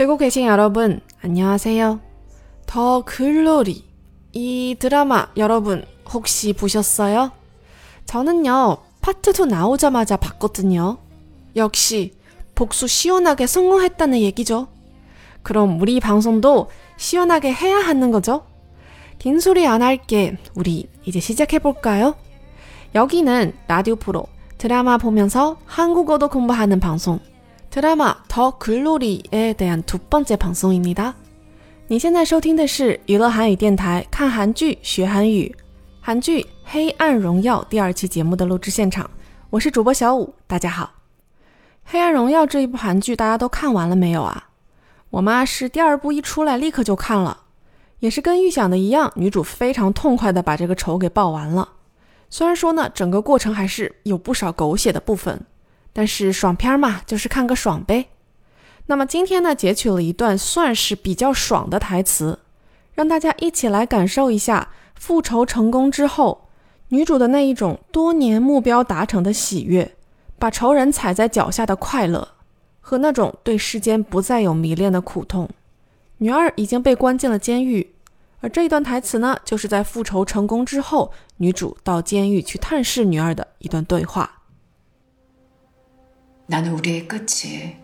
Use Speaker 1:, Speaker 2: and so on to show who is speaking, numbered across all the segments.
Speaker 1: 듣고 계신 여러분, 안녕하세요. 더 글로리. 이 드라마 여러분 혹시 보셨어요? 저는요, 파트 2 나오자마자 봤거든요. 역시 복수 시원하게 성공했다는 얘기죠. 그럼 우리 방송도 시원하게 해야 하는 거죠? 긴 소리 안 할게. 우리 이제 시작해볼까요? 여기는 라디오 프로 드라마 보면서 한국어도 공부하는 방송 드라마 더 글로리에 대한 두 번째 방송입니다. 你现在收听的是娱乐韩语电台看韩剧学韩语韩剧《黑暗荣耀》第二期节目的录制现场，我是主播小五，大家好。《黑暗荣耀》这一部韩剧大家都看完了没有啊？我妈是第二部一出来立刻就看了，也是跟预想的一样，女主非常痛快的把这个仇给报完了。虽然说呢，整个过程还是有不少狗血的部分， 但是爽片嘛，就是看个爽呗。那么今天呢，截取了一段算是比较爽的台词，让大家一起来感受一下复仇成功之后，女主的那一种多年目标达成的喜悦，把仇人踩在脚下的快乐，和那种对世间不再有迷恋的苦痛。女二已经被关进了监狱，而这一段台词呢，就是在复仇成功之后，女主到监狱去探视女二的一段对话。
Speaker 2: 나는 우리의 끝이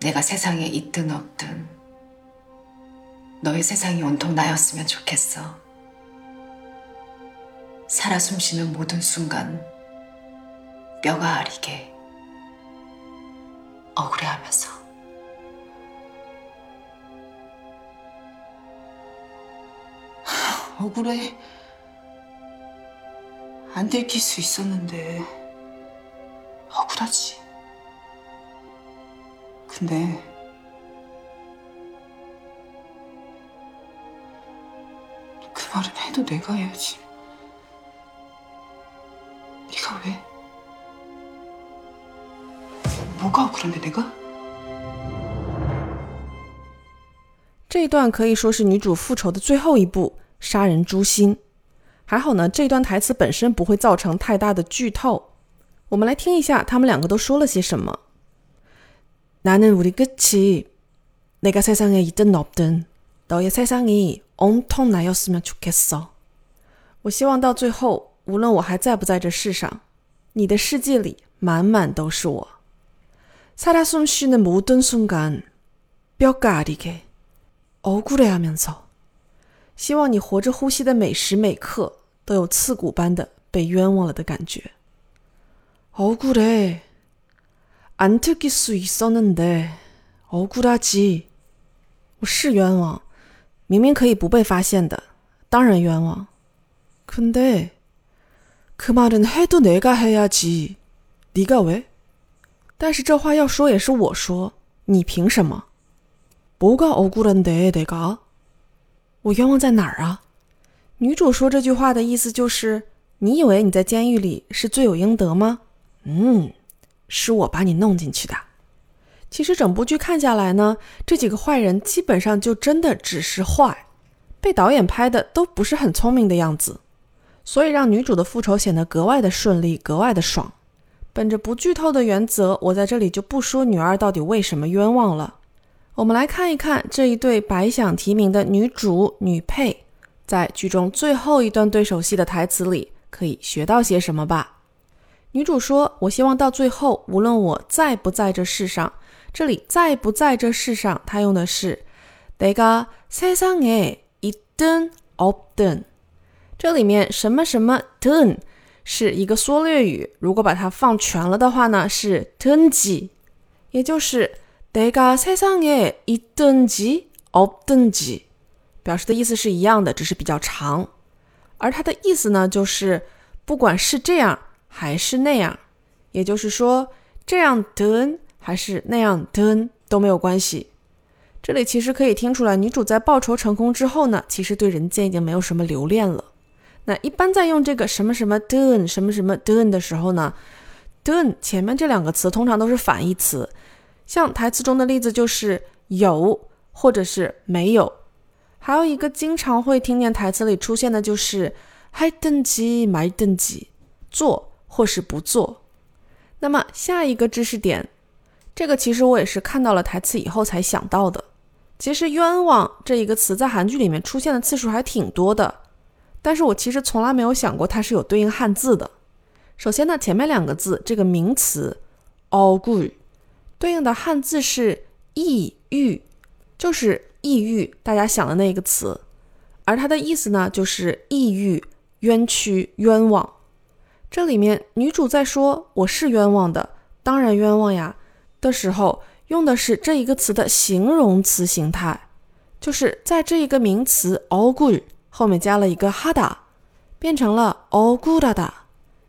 Speaker 2: 내가 세상에 있든 없든 너의 세상이 온통 나였으면 좋겠어. 살아 숨쉬는 모든 순간 뼈가 아리게 억울해하면서 억울해. 안 들킬 수 있었는데 억울하지. 근데 그 말은 해도 내가 해야지. 네가 왜? 뭐가 억울한데 내가?
Speaker 1: 这一段可以说是女主复仇的最后一步，杀人诛心。还好呢，这段台词本身不会造成太大的剧透。 我们来听一下他们两个都说了些什么。 나는 우리 끝이 내가 세상에 있든 없든 너의 세상이 온통 나였으면 좋겠어. 我希望到最后，无论我还在不在这世上，你的世界里满满都是我。 살아 숨쉬는 모든 순간 뼈가 아리게 억울해하면서 希望你活着呼吸的每时每刻都有刺骨般的被冤枉了的感觉。 억울해 안 들킬 수 있었는데 억울하지. 我是冤枉，明明可以不被发现的，当然冤枉。 근데 그 말은 해도 내가 해야지. 네가 왜? 但是这话要说也是我说，你凭什么？ 뭐가 억울한데 내가? 我冤枉在哪儿啊？女主说这句话的意思就是，你以为你在监狱里是罪有应得吗？ 嗯。是我把你弄进去的。其实整部剧看下来呢，这几个坏人基本上就真的只是坏，被导演拍的都不是很聪明的样子，所以让女主的复仇显得格外的顺利，格外的爽。本着不剧透的原则，我在这里就不说女二到底为什么冤枉了。我们来看一看这一对百想提名的女主女配，在剧中最后一段对手戏的台词里可以学到些什么吧。女主说：“我希望到最后，无论我在不在这世上，这里在不在这世上，他用的是내가세상에있든없든。这里面什么什么든是一个缩略语，如果把它放全了的话呢，是든 지， 也就是내가세상에있든지없든 지， 表示的意思是一样的，只是比较长。而它的意思呢，就是不管是这样。” 还是那样，也就是说，这样蹲还是那样蹲都没有关系。这里其实可以听出来，女主在报仇成功之后呢，其实对人间已经没有什么留恋了。那一般在用这个什么什么蹲什么什么蹲的时候呢，蹲前面这两个词通常都是反义词。像台词中的例子就是有或者是没有。还有一个经常会听见台词里出现的就是还等级买等级做。或是不做。那么下一个知识点，这个其实我也是看到了台词以后才想到的。其实“冤枉”这一个词在韩剧里面出现的次数还挺多的，但是我其实从来没有想过它是有对应汉字的。首先呢，前面两个字这个名词“ all good 对应的汉字是“抑郁”，就是抑郁，大家想的那个词，而它的意思呢就是抑郁、冤屈、冤枉。这里面女主在说“我是冤枉的，当然冤枉呀”的时候。用的是这一个词的形容词形态，就是在这一个名词 all good 后面加了一个 hada，变成了 all good da，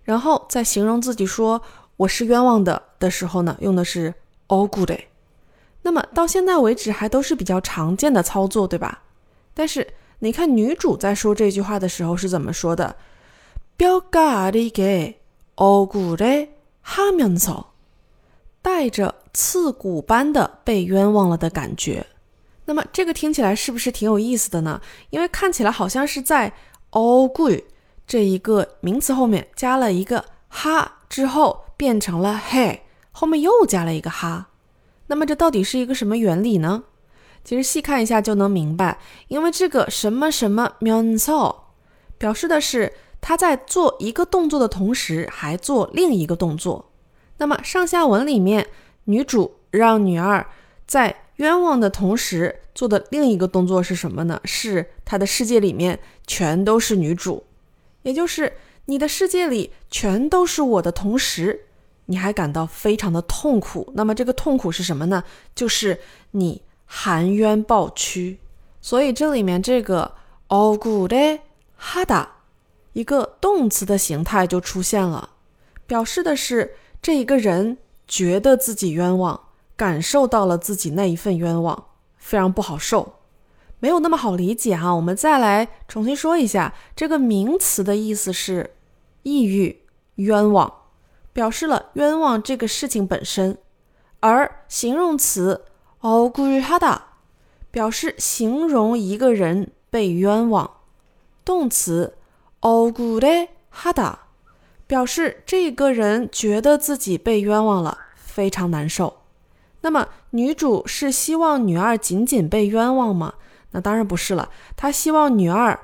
Speaker 1: 然后在形容自己说我是冤枉的的时候呢，用的是 all good。那么到现在为止还都是比较常见的操作，对吧？但是你看女主在说这句话的时候是怎么说的？뼈가아리게억울해하면서带着刺骨般的被冤枉了的感觉，那么这个听起来是不是挺有意思的呢？因为看起来好像是在 all good 这一个名词后面加了一个哈之后变成了 hey，后面又加了一个哈。那么这到底是一个什么原理呢？其实细看一下就能明白，因为这个什么什么 means 表示的是 他在做一个动作的同时还做另一个动作。那么上下文里面，女主让女二在冤枉的同时做的另一个动作是什么呢？是她的世界里面全都是女主，也就是你的世界里全都是我的同时。你还感到非常的痛苦，那么这个痛苦是什么呢？就是你含冤抱屈。所以这里面这个 all good 哈达，一个动词的形态就出现了。表示的是这一个人觉得自己冤枉感受到了自己那一份冤枉非常不好受。没有那么好理解哈我们再来重新说一下这个名词的意思是抑郁冤枉。表示了冤枉这个事情本身而形容词哦古哈达表示形容一个人被冤枉。动词억울해하 다。 表示这个人觉得自己被冤枉了，非常难受。那么女主是希望女二仅仅被冤枉吗？那当然不是了。她希望女二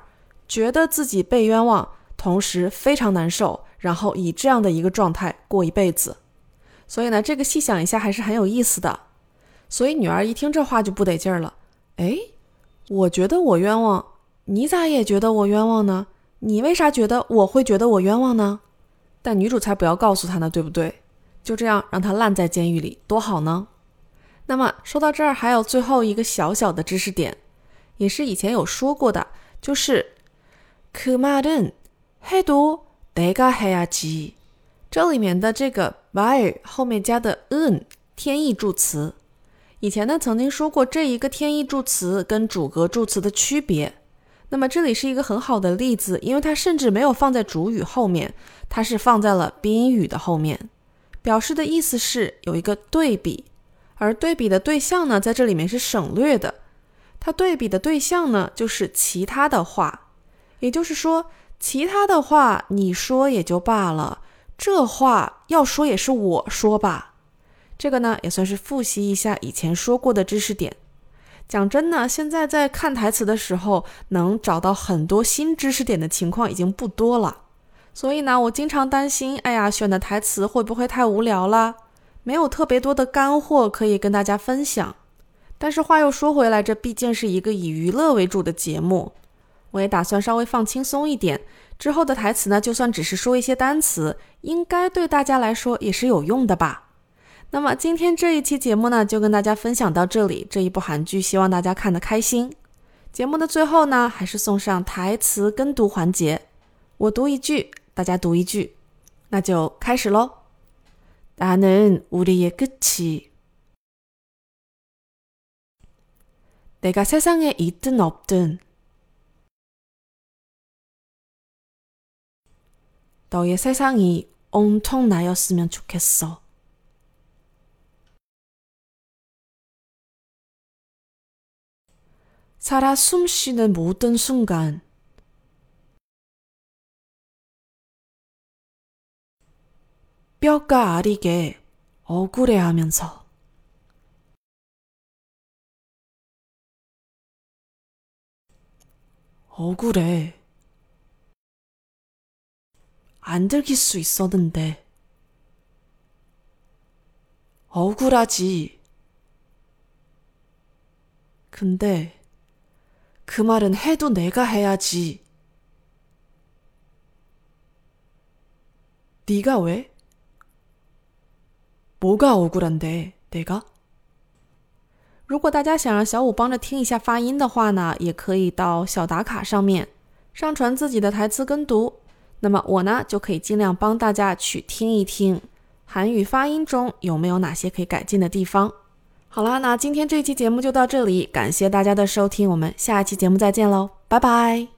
Speaker 1: 觉得自己被冤枉，同时非常难受，然后以这样的一个状态过一辈子。所以呢，这个细想一下还是很有意思的。所以女二一听这话就不得劲儿了。哎，我觉得我冤枉，你咋也觉得我冤枉呢？ 你为啥觉得我会觉得我冤枉呢？但女主才不要告诉他呢，对不对？就这样让他烂在监狱里，多好呢。那么说到这儿，还有最后一个小小的知识点，也是以前有说过的，就是그말은해도내가해야 지。 这里面的这个말后面加的은天意助词，以前呢曾经说过这一个天意助词跟主格助词的区别。 那么这里是一个很好的例子，因为它甚至没有放在主语后面，它是放在了宾语的后面，表示的意思是有一个对比，而对比的对象呢，在这里面是省略的，它对比的对象呢就是其他的话，也就是说，其他的话你说也就罢了，这话要说也是我说吧，这个呢也算是复习一下以前说过的知识点。讲真呢，现在在看台词的时候，能找到很多新知识点的情况已经不多了。所以呢，我经常担心，哎呀，选的台词会不会太无聊了？没有特别多的干货可以跟大家分享。但是话又说回来，这毕竟是一个以娱乐为主的节目，我也打算稍微放轻松一点。之后的台词呢，就算只是说一些单词，应该对大家来说也是有用的吧。那么今天这一期节目呢，就跟大家分享到这里。这一部韩剧，希望大家看得开心。节目的最后呢，还是送上台词跟读环节，我读一句，大家读一句，那就开始喽。나는우리의끝이내가세상에있든없든너의세상이온통나였으면좋겠어 살아 숨 쉬는 모든 순간 뼈가 아리게 억울해하면서 억울해. 안 들킬 수 있었는데. 억울하지. 근데 그 말은 해도 내가 해야지. 네가 왜? 뭐가 억울한데, 내가? 如果大家想让小五帮着听一下发音的话呢，也可以到小打卡上面上传自己的台词跟读。那么我呢，就可以尽量帮大家去听一听韩语发音中有没有哪些可以改进的地方。 好啦，那今天这期节目就到这里，感谢大家的收听，我们下一期节目再见喽，拜拜。